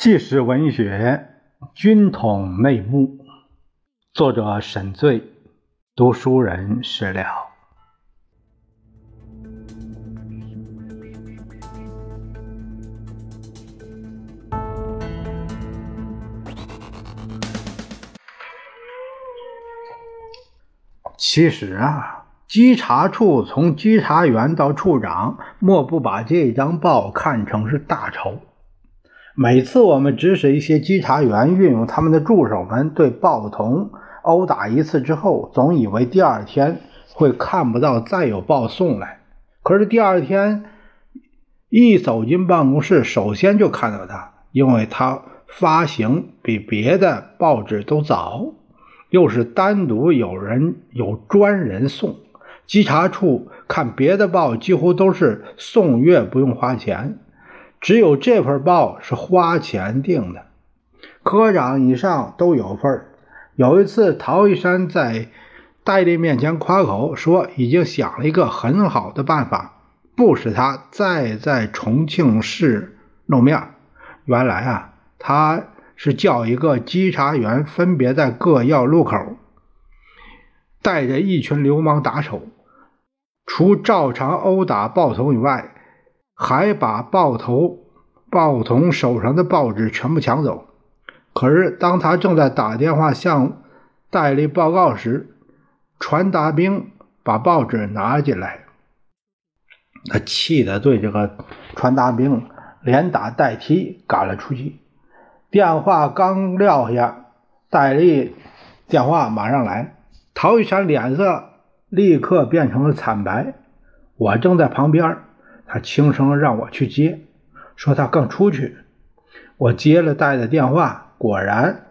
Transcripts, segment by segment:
纪实文学《军统内幕》，作者沈醉，读书人史了。其实啊，稽查处从稽查员到处长，莫不把这张报看成是大仇。每次我们指使一些稽查员运用他们的助手们对报童殴打一次之后，总以为第二天会看不到再有报送来。可是第二天一走进办公室，首先就看到他，因为他发行比别的报纸都早，又是单独有人有专人送。稽查处看别的报几乎都是送月不用花钱。只有这份报是花钱订的，科长以上都有份有一次，陶一山在戴笠面前夸口说，已经想了一个很好的办法，不使他再在重庆市露面。原来啊，他是叫一个稽查员分别在各要路口，带着一群流氓打手，除照常殴打报童以外。还把报头报童手上的报纸全部抢走。可是，当他正在打电话向戴笠报告时，传达兵把报纸拿进来，他气得对这个传达兵连打带踢赶了出去。电话刚撂下，戴笠电话马上来，陶玉山脸色立刻变成了惨白。我正在旁边。他轻声让我去接，说他刚出去。我接了戴的电话，果然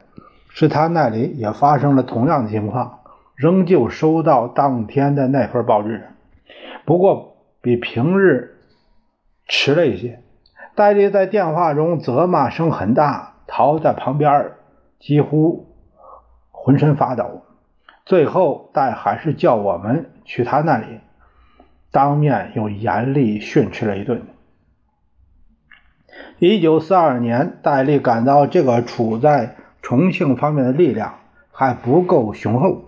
是他那里也发生了同样的情况，仍旧收到当天的那份报纸，不过比平日迟了一些。戴笠在电话中责骂声很大，陶在旁边几乎浑身发抖。最后，戴还是叫我们去他那里。当面又严厉训斥了一顿。一九四二年，戴笠感到这个处在重庆方面的力量还不够雄厚，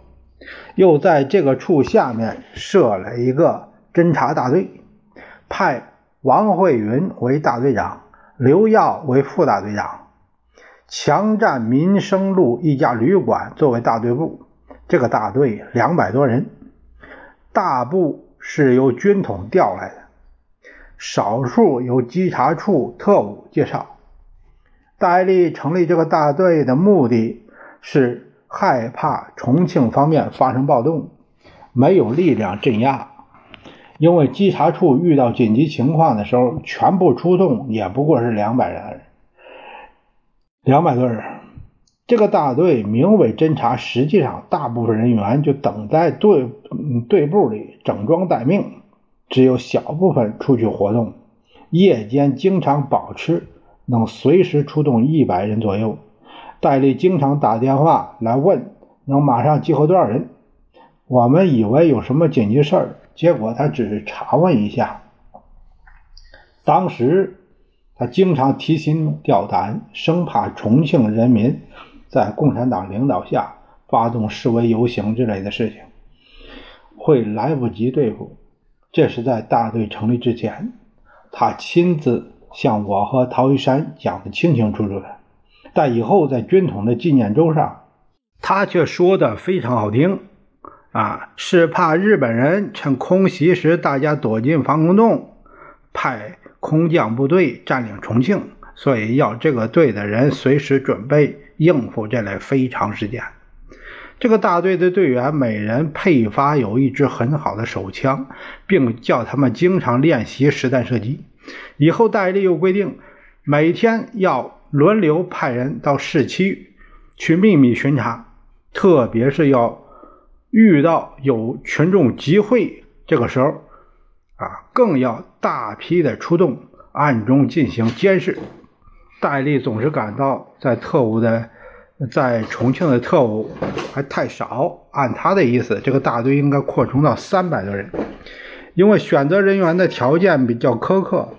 又在这个处下面设了一个侦察大队，派王慧云为大队长，刘耀为副大队长，强占民生路一家旅馆作为大队部。这个大队两百多人，大部。是由军统调来的，少数由稽查处特务介绍。戴笠成立这个大队的目的是害怕重庆方面发生暴动，没有力量镇压。因为稽查处遇到紧急情况的时候，全部出动也不过是两百人，两百多人。这个大队名为侦察，实际上大部分人员就等在队队部里整装待命，只有小部分出去活动。夜间经常保持能随时出动一百人左右。戴笠经常打电话来问能马上集合多少人。我们以为有什么紧急事儿，结果他只是查问一下。当时他经常提心吊胆，生怕重庆人民。在共产党领导下发动示威游行之类的事情，会来不及对付。这是在大队成立之前，他亲自向我和陶一山讲的清清楚楚的。但以后在军统的纪念周上，他却说的非常好听啊，是怕日本人趁空袭时大家躲进防空洞，派空降部队占领重庆，所以要这个队的人随时准备。应付这类非常事件，这个大队的队员每人配发有一支很好的手枪，并叫他们经常练习实弹射击。以后戴笠又规定，每天要轮流派人到市区去秘密巡查，特别是要遇到有群众集会，这个时候啊，更要大批的出动，暗中进行监视。戴笠总是感到，在特务的，在重庆的特务还太少。按他的意思，这个大队应该扩充到三百多人。因为选择人员的条件比较苛刻，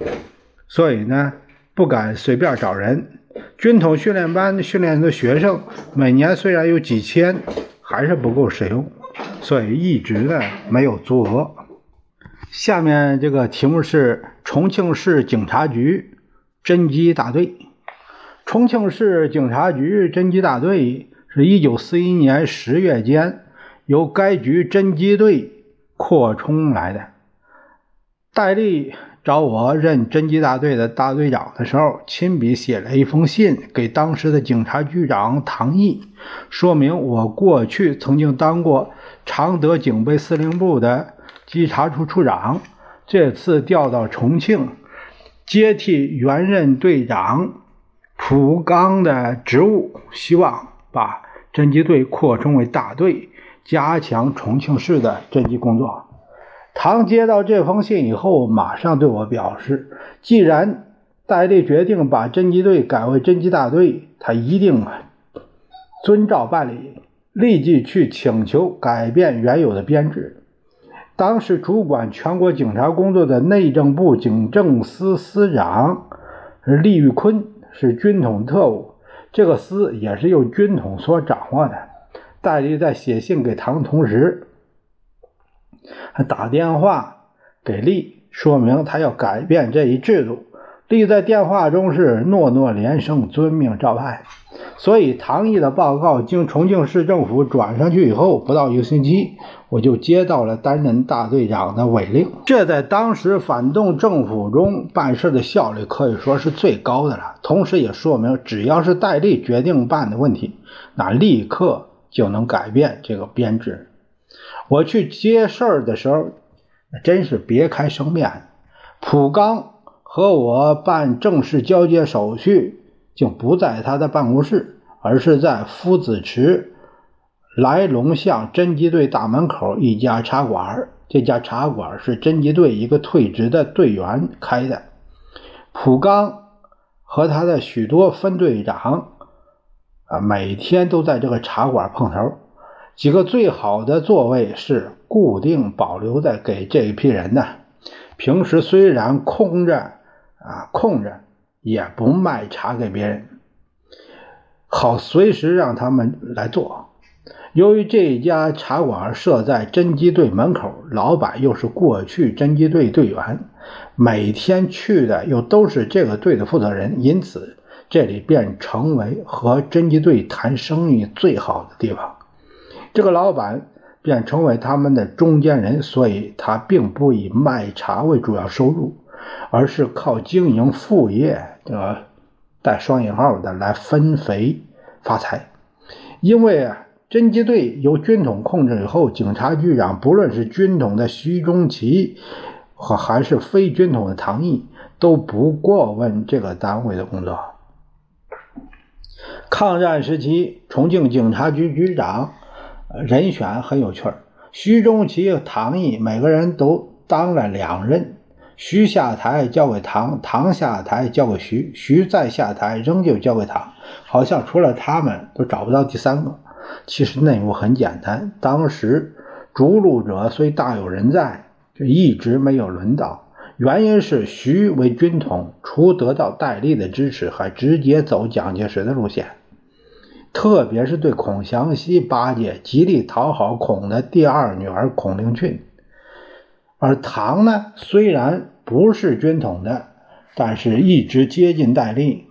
所以呢，不敢随便找人。军统训练班训练的学生每年虽然有几千，还是不够使用，所以一直呢没有足额。下面这个题目是重庆市警察局侦缉大队。重庆市警察局侦缉大队是一九四一年十月间由该局侦缉队扩充来的。戴笠找我任侦缉大队的大队长的时候，亲笔写了一封信给当时的警察局长唐毅，说明我过去曾经当过常德警备司令部的稽查处处长，这次调到重庆，接替原任队长。蒲刚的职务，希望把侦缉队扩充为大队，加强重庆市的侦缉工作。唐接到这封信以后，马上对我表示，既然戴笠决定把侦缉队改为侦缉大队，他一定遵照办理，立即去请求改变原有的编制。当时主管全国警察工作的内政部警政司司长厉玉坤。是军统特务，这个司也是由军统所掌握的。戴笠在写信给唐同时，还打电话给厉，说明他要改变这一制度。立在电话中是诺诺连声，遵命照办。所以唐毅的报告经重庆市政府转上去以后，不到一个星期。我就接到了担任大队长的委令，这在当时反动政府中办事的效率可以说是最高的了。同时也说明，只要是戴笠决定办的问题，那立刻就能改变这个编制。我去接事儿的时候，真是别开生面。蒲刚和我办正式交接手续，竟不在他的办公室，而是在夫子池。来龙巷侦缉队大门口一家茶馆，这家茶馆是侦缉队一个退职的队员开的。蒲刚和他的许多分队长啊，每天都在这个茶馆碰头。几个最好的座位是固定保留在给这一批人的。平时虽然空着啊，空着也不卖茶给别人，好随时让他们来做。由于这家茶馆设在侦缉队门口，老板又是过去侦缉队队员，每天去的又都是这个队的负责人，因此这里便成为和侦缉队谈生意最好的地方。这个老板便成为他们的中间人，所以他并不以卖茶为主要收入，而是靠经营副业这个带双引号的来分肥发财，因为啊。侦缉队由军统控制以后，警察局长不论是军统的徐中奇和还是非军统的唐毅，都不过问这个单位的工作。抗战时期，重庆警察局局长人选很有趣儿，徐中奇、唐毅每个人都当了两任，徐下台交给唐，唐下台交给徐，徐再下台仍旧交给唐，好像除了他们都找不到第三个。其实内幕很简单，当时逐鹿者虽大有人在，就一直没有轮到。原因是徐为军统，除得到戴笠的支持，还直接走蒋介石的路线，特别是对孔祥熙八戒，极力讨好孔的第二女儿孔令俊。而唐呢，虽然不是军统的，但是一直接近戴笠，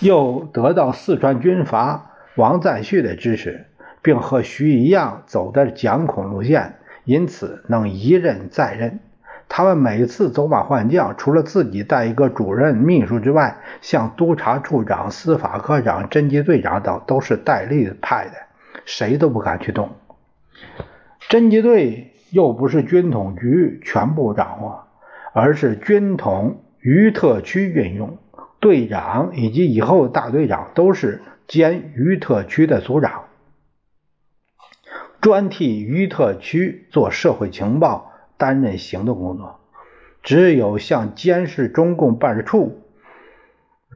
又得到四川军阀。王赞旭的支持，并和徐一样走的蒋孔路线，因此能一任再任。他们每次走马换将，除了自己带一个主任秘书之外，像督察处长、司法科长、侦缉队长等，都是戴笠派的，谁都不敢去动。侦缉队又不是军统局全部掌握，而是军统于特区运用，队长以及以后大队长都是。兼于特区的组长，专替于特区做社会情报、担任行动工作。只有像监视中共办事处、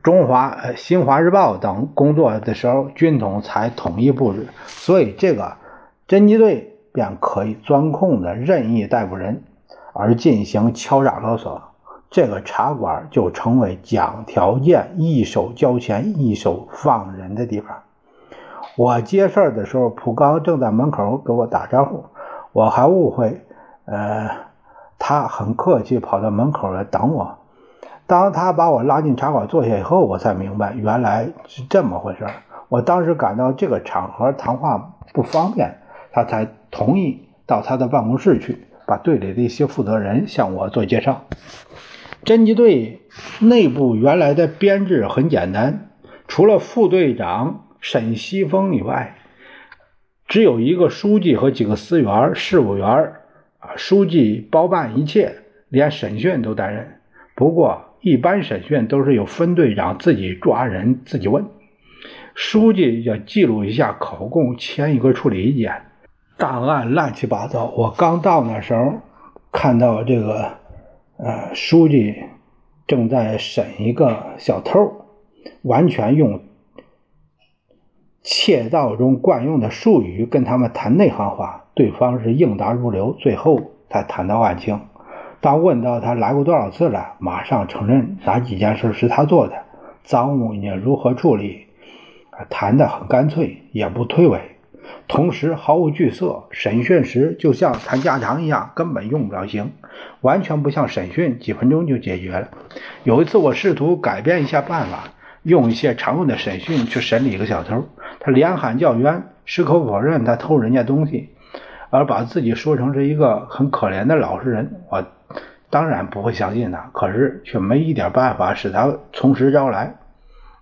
中华呃新华日报等工作的时候，军统才统一布置。所以，这个侦缉队便可以钻空子任意逮捕人，而进行敲诈勒索。这个茶馆就成为讲条件、一手交钱、一手放人的地方。我接事儿的时候，普刚正在门口给我打招呼，我还误会，呃，他很客气跑到门口来等我。当他把我拉进茶馆坐下以后，我才明白原来是这么回事。我当时感到这个场合谈话不方便，他才同意到他的办公室去，把队里的一些负责人向我做介绍。侦缉队内部原来的编制很简单，除了副队长沈西峰以外，只有一个书记和几个司员、事务员。啊，书记包办一切，连审讯都担任。不过，一般审讯都是由分队长自己抓人、自己问，书记要记录一下口供，签一个处理意见。档案乱七八糟。我刚到那时候，看到这个，呃，书记正在审一个小偷，完全用窃盗中惯用的术语跟他们谈内行话，对方是应答如流，最后才谈到案情。当问到他来过多少次了，马上承认哪几件事是他做的，赃物应如何处理，谈得很干脆，也不推诿，同时毫无惧色。审讯时就像谈家常一样，根本用不了刑，完全不像审讯，几分钟就解决了。有一次我试图改变一下办法，用一些常用的审讯去审理一个小偷，他连喊叫冤，矢口否认他偷人家东西，而把自己说成是一个很可怜的老实人，我。当然不会相信他，可是却没一点办法使他从实招来。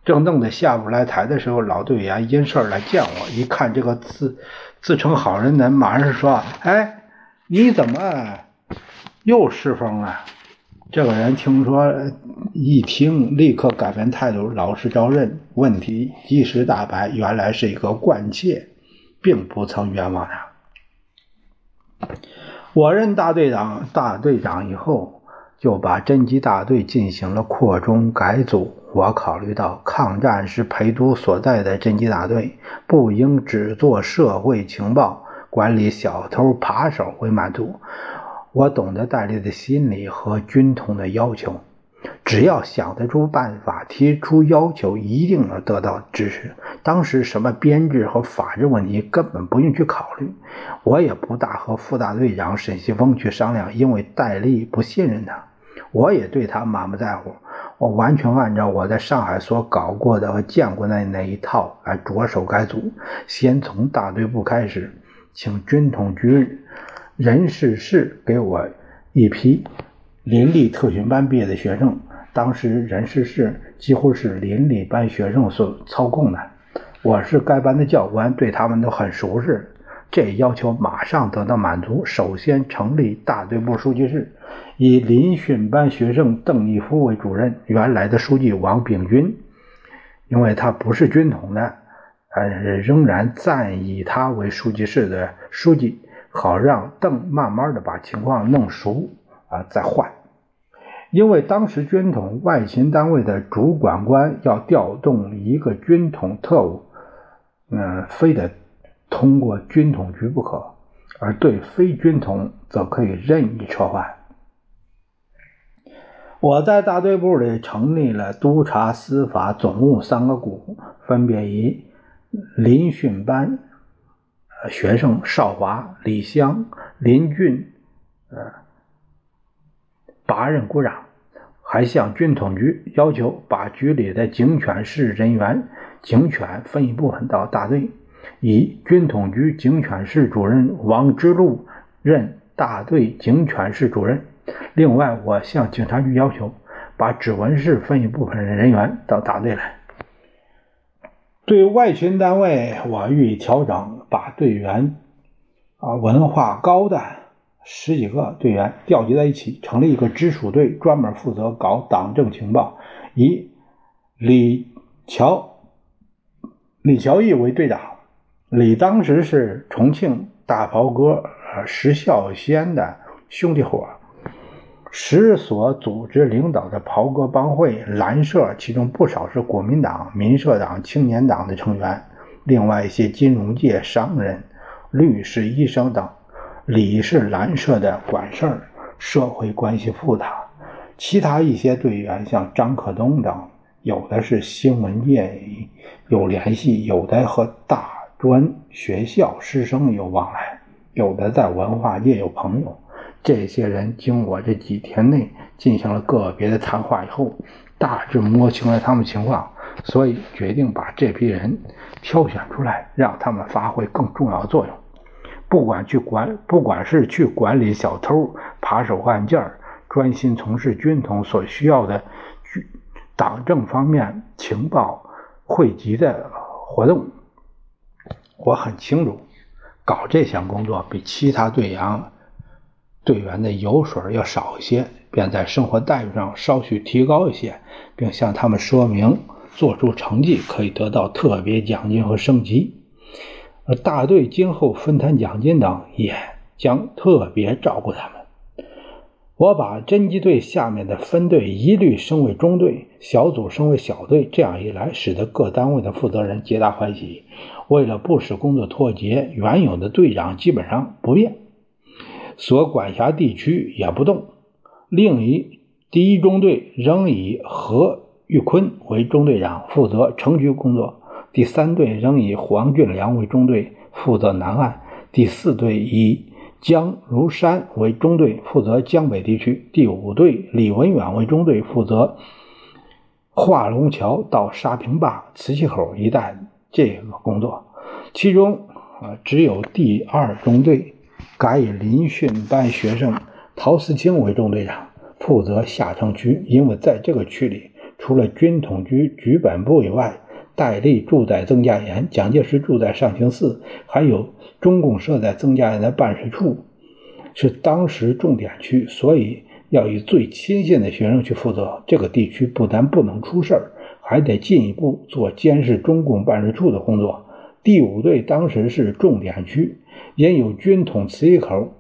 正弄得下不来台的时候，老队员因事来见我，一看这个自自称好人的人，马上说：“哎，你怎么又失风了？”这个人听说一听，立刻改变态度，老实招认，问题一时大白，原来是一个惯窃，并不曾冤枉他。我任大队长、大队长以后，就把侦缉大队进行了扩充改组。我考虑到抗战时陪都所在的侦缉大队不应只做社会情报、管理小偷扒手为满足。我懂得戴笠的心理和军统的要求。只要想得出办法，提出要求，一定能得到支持。当时什么编制和法制问题根本不用去考虑，我也不大和副大队长沈西峰去商量，因为戴笠不信任他，我也对他满不在乎。我完全按照我在上海所搞过的和见过的那一套来着手改组，先从大队部开始，请军统局人事室给我一批林立特训班毕业的学生。当时人事室几乎是林里班学生所操控的，我是该班的教官，对他们都很熟识。这要求马上得到满足。首先成立大队部书记室，以临训班学生邓毅夫为主任，原来的书记王炳军，因为他不是军统的，呃，仍然暂以他为书记室的书记，好让邓慢慢的把情况弄熟啊，再换。因为当时军统外勤单位的主管官要调动一个军统特务，嗯，非得通过军统局不可，而对非军统则可以任意撤换。我在大队部里成立了督察司法总务三个股，分别以林训班学生邵华、李湘、林俊，呃。八任股长，还向军统局要求把局里的警犬室人员警犬分一部分到大队，以军统局警犬室主任王之禄任大队警犬室主任。另外，我向警察局要求把指纹室分一部分人员到大队来。对外勤单位，我予以调整，把队员啊文化高的。十几个队员调集在一起，成立一个直属队，专门负责搞党政情报，以李乔、李乔义为队长。李当时是重庆大袍哥石孝先的兄弟伙，石所组织领导的袍哥帮会蓝社，其中不少是国民党、民社党、青年党的成员，另外一些金融界商人、律师、医生等。李是蓝社的管事儿，社会关系复杂，其他一些队员，像张克东等，有的是新闻界有联系，有的和大专学校师生有往来，有的在文化界有朋友。这些人经我这几天内进行了个别的谈话以后，大致摸清了他们情况，所以决定把这批人挑选出来，让他们发挥更重要的作用。不管去管，不管是去管理小偷、扒手案件，专心从事军统所需要的党政方面情报汇集的活动，我很清楚，搞这项工作比其他队员。队员的油水要少一些，便在生活待遇上稍许提高一些，并向他们说明，做出成绩可以得到特别奖金和升级。而大队今后分摊奖金等，也将特别照顾他们。我把侦缉队下面的分队一律升为中队，小组升为小队，这样一来，使得各单位的负责人皆大欢喜。为了不使工作脱节，原有的队长基本上不变。所管辖地区也不动。另一第一中队仍以何玉坤为中队长，负责城区工作；第三队仍以黄俊良为中队，负责南岸；第四队以江如山为中队，负责江北地区；第五队李文远为中队，负责化龙桥到沙坪坝、磁器口一带这个工作。其中啊，只有第二中队。改以林训班学生陶思清为中队长，负责下城区。因为在这个区里，除了军统局局本部以外，戴笠住在曾家岩，蒋介石住在上清寺，还有中共设在曾家岩的办事处，是当时重点区，所以要以最亲信的学生去负责。这个地区不但不能出事儿，还得进一步做监视中共办事处的工作。第五队当时是重点区。因有军统磁器口、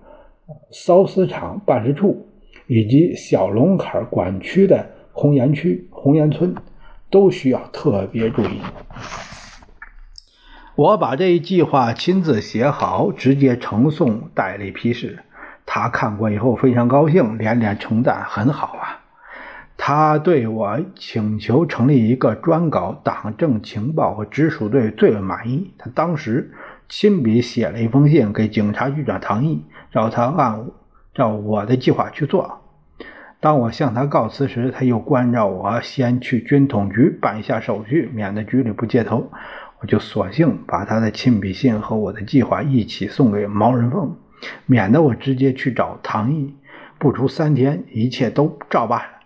缫丝厂办事处，以及小龙坎管区的红岩区、红岩村，都需要特别注意。我把这一计划亲自写好，直接呈送戴笠批示。他看过以后非常高兴，连连称赞：“很好啊！”他对我请求成立一个专搞党政情报和直属队最为满意。他当时。亲笔写了一封信给警察局长唐毅，让他按照我的计划去做。当我向他告辞时，他又关照我先去军统局办一下手续，免得局里不接头。我就索性把他的亲笔信和我的计划一起送给毛人凤，免得我直接去找唐毅。不出三天，一切都照办了。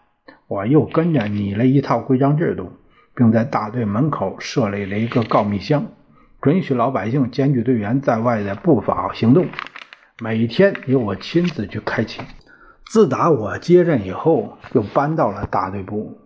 我又跟着拟了一套规章制度，并在大队门口设立了一个告密箱。准许老百姓检举队员在外的不法行动，每天由我亲自去开启。自打我接任以后，就搬到了大队部，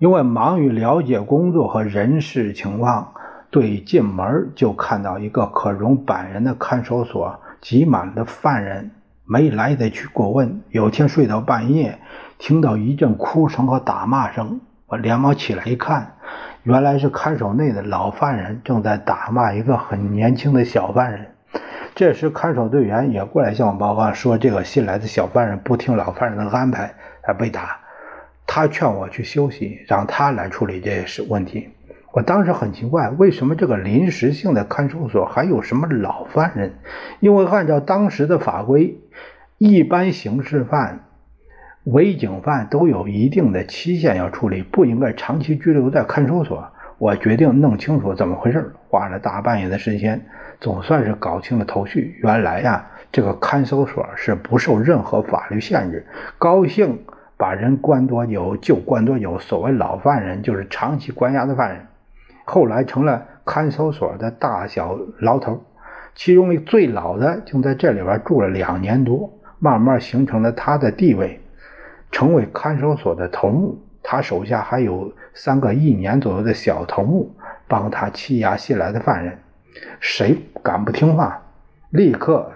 因为忙于了解工作和人事情况，对进门就看到一个可容百人的看守所挤满了犯人，没来得去过问。有天睡到半夜，听到一阵哭声和打骂声，我连忙起来一看。原来是看守内的老犯人正在打骂一个很年轻的小犯人。这时，看守队员也过来向我报告说，这个新来的小犯人不听老犯人的安排，还被打。他劝我去休息，让他来处理这事问题。我当时很奇怪，为什么这个临时性的看守所还有什么老犯人？因为按照当时的法规，一般刑事犯。违警犯都有一定的期限要处理，不应该长期拘留在看守所。我决定弄清楚怎么回事，花了大半夜的时间，总算是搞清了头绪。原来呀，这个看守所是不受任何法律限制，高兴把人关多久就关多久。所谓老犯人，就是长期关押的犯人，后来成了看守所的大小牢头，其中最老的就在这里边住了两年多，慢慢形成了他的地位。成为看守所的头目，他手下还有三个一年左右的小头目，帮他欺压新来的犯人。谁敢不听话，立刻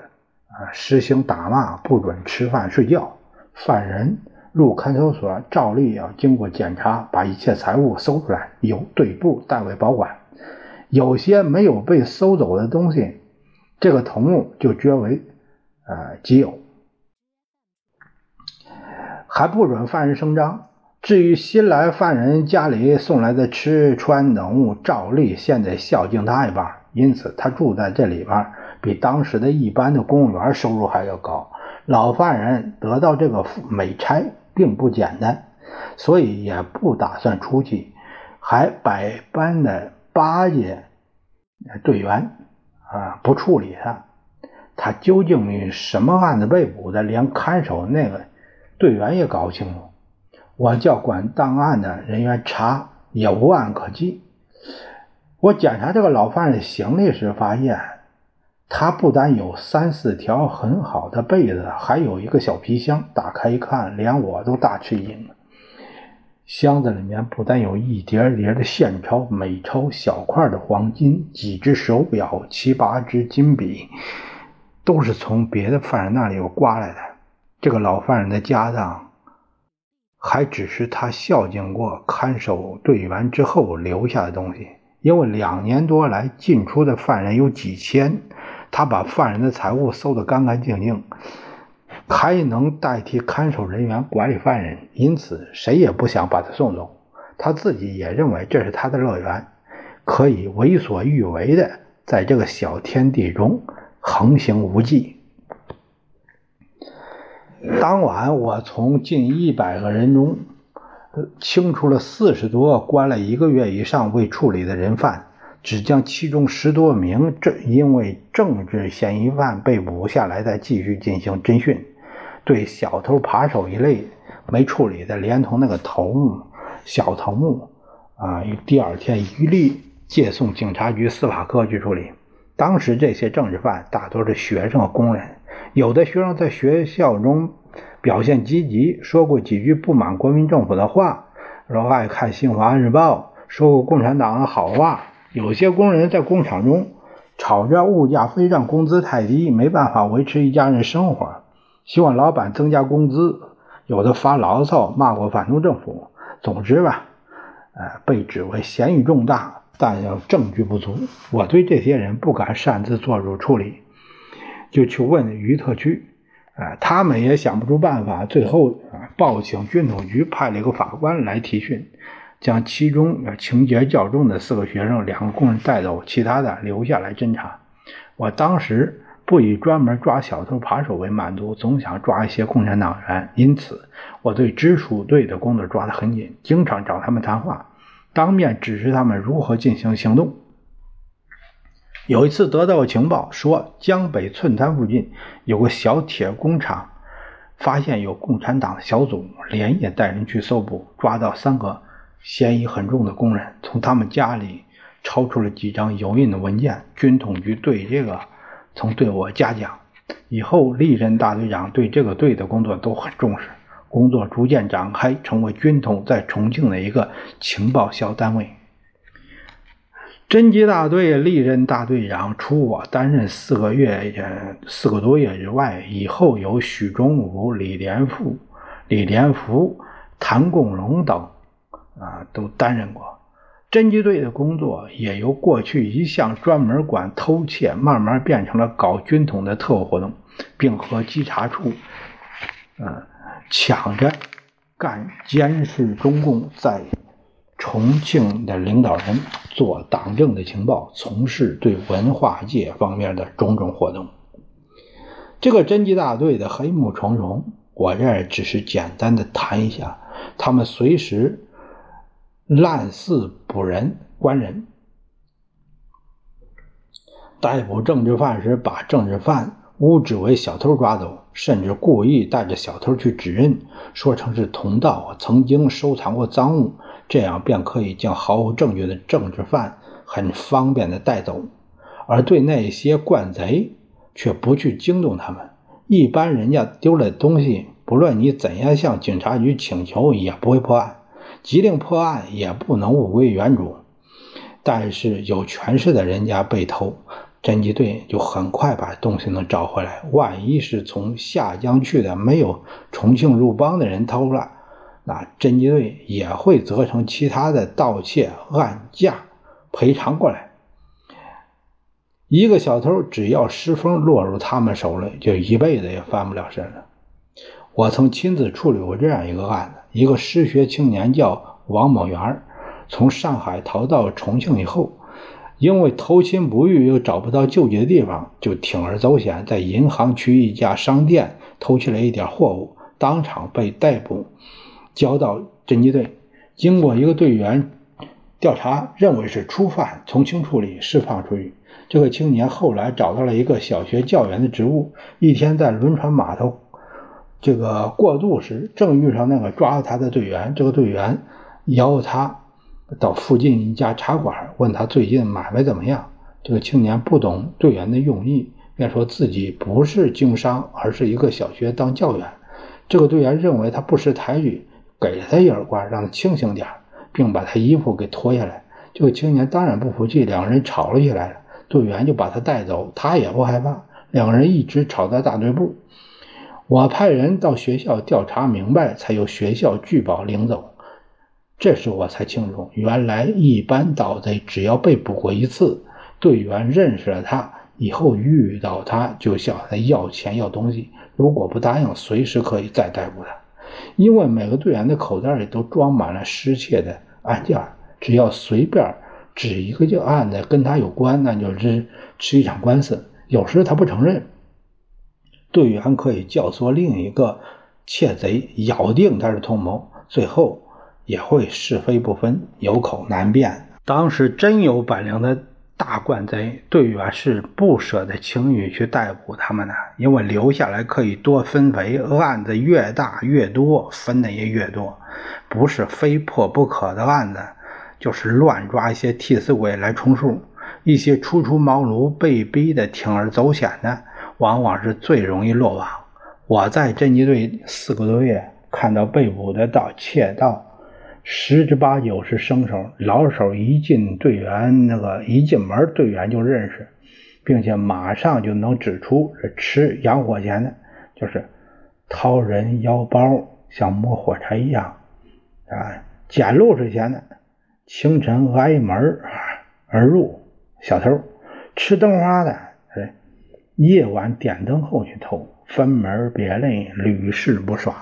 啊实行打骂，不准吃饭睡觉。犯人入看守所，照例要经过检查，把一切财物搜出来，由队部代为保管。有些没有被搜走的东西，这个头目就绝为呃己有。还不准犯人声张，至于新来犯人家里送来的吃穿等物，照例先得孝敬他一半，因此他住在这里边，比当时的一般的公务员收入还要高。老犯人得到这个美差并不简单，所以也不打算出去，还百般的巴结队员啊，不处理他。他究竟什么案子被捕的，连看守那个队员也搞不清楚。我叫管档案的人员查，也无案可稽。我检查这个老犯人的行李时，发现他不但有三四条很好的被子，还有一个小皮箱。打开一看，连我都大吃一惊。箱子里面不但有一叠叠的现钞、每钞、小块的黄金、几只手表、七八支金笔，都是从别的犯人那里刮来的。这个老犯人的家当。还只是他孝敬过看守队员之后留下的东西，因为两年多来进出的犯人有几千，他把犯人的财物搜得干干净净，还能代替看守人员管理犯人，因此谁也不想把他送走。他自己也认为这是他的乐园，可以为所欲为的在这个小天地中横行无忌。当晚，我从近一百个人中清除了四十多关了一个月以上未处理的人犯，只将其中十多名政因为政治嫌疑犯被捕下来，再继续进行侦讯。对小偷扒手一类没处理的，连同那个头目、小头目啊，第二天一律借送警察局司法科去处理。当时这些政治犯大多是学生和工人。有的学生在学校中表现积极，说过几句不满国民政府的话，然后爱看《新华日报》，说过共产党的好话。有些工人在工厂中吵着物价飞涨，工资太低，没办法维持一家人生活，希望老板增加工资。有的发牢骚，骂过反动政府。总之吧，呃，被指为嫌疑重大，但要证据不足。我对这些人不敢擅自做出处理。就去问于特区，啊，他们也想不出办法，最后啊报请军统局派了一个法官来提讯，将其中情节较重的四个学生、两个工人带走，其他的留下来侦查。我当时不以专门抓小偷扒手为满足，总想抓一些共产党员，因此我对直属队的工作抓得很紧，经常找他们谈话，当面指示他们如何进行行动。有一次得到情报，说江北寸滩附近有个小铁工厂，发现有共产党小组，连夜带人去搜捕，抓到三个嫌疑很重的工人，从他们家里抄出了几张油印的文件。军统局对这个曾对我嘉奖，以后历任大队长对这个队的工作都很重视，工作逐渐展开，成为军统在重庆的一个情报小单位。侦缉大队历任大队长，除我担任四个月、四个多月之外，以后有许忠武、李连富、李连福、谭共荣等，啊，都担任过。侦缉队的工作也由过去一向专门管偷窃，慢慢变成了搞军统的特务活动，并和稽查处，嗯，抢着干监视中共在。重庆的领导人做党政的情报，从事对文化界方面的种种活动。这个侦缉大队的黑幕重重，我这儿只是简单的谈一下。他们随时滥肆捕人、关人，逮捕政治犯时，把政治犯诬指为小偷抓走，甚至故意带着小偷去指认，说成是同道，曾经收藏过赃物。这样便可以将毫无证据的政治犯很方便的带走，而对那些惯贼却不去惊动他们。一般人家丢了东西，不论你怎样向警察局请求，也不会破案；即令破案，也不能物归原主。但是有权势的人家被偷，侦缉队就很快把东西能找回来。万一是从下江去的没有重庆入帮的人偷了。那侦缉队也会责成其他的盗窃案件赔偿过来。一个小偷只要失风落入他们手里，就一辈子也翻不了身了。我曾亲自处理过这样一个案子：一个失学青年叫王某元，从上海逃到重庆以后，因为偷亲不遇又找不到救济的地方，就铤而走险，在银行区一家商店偷去了一点货物，当场被逮捕，交到侦缉队。经过一个队员调查，认为是初犯，从轻处理，释放出狱。这个青年后来找到了一个小学教员的职务。一天在轮船码头这个过渡时，正遇上那个抓他的队员。这个队员邀他到附近一家茶馆，问他最近买卖怎么样。这个青年不懂队员的用意，便说自己不是经商，而是一个小学当教员。这个队员认为他不识抬举，给了他一耳光，让他清醒点并把他衣服给脱下来。这个青年当然不服气，两个人吵了起来。队员就把他带走，他也不害怕。两个人一直吵到大队部，我派人到学校调查明白，才由学校拒保领走。这时我才清楚，原来一般盗贼只要被捕过一次，队员认识了他，以后遇到他就向他要钱要东西，如果不答应，随时可以再逮捕他。因为每个队员的口袋里都装满了失窃的案件，只要随便。指一个就案子跟他有关，那就是吃一场官司。有时他不承认，队员可以教唆另一个窃贼咬定他是同谋，最后也会是非不分，有口难辩。当时真有本领的大官贼，队员是不舍得轻易去逮捕他们的，因为留下来可以多分肥，案子越大越多，分的也越多，不是非破不可的案子。就是乱抓一些替死鬼来充数，一些初出茅庐被逼的铤而走险的，往往是最容易落网。我在侦缉队四个多月，看到被捕的盗窃盗，十之八九是生手，老手一进队员那个一进门，队员就认识，并且马上就能指出是吃洋火钱的，就是掏人腰包像摸火柴一样啊，捡漏水钱的。清晨挨门而入，小偷吃灯花的，夜晚点灯后去偷，分门别类，屡试不爽。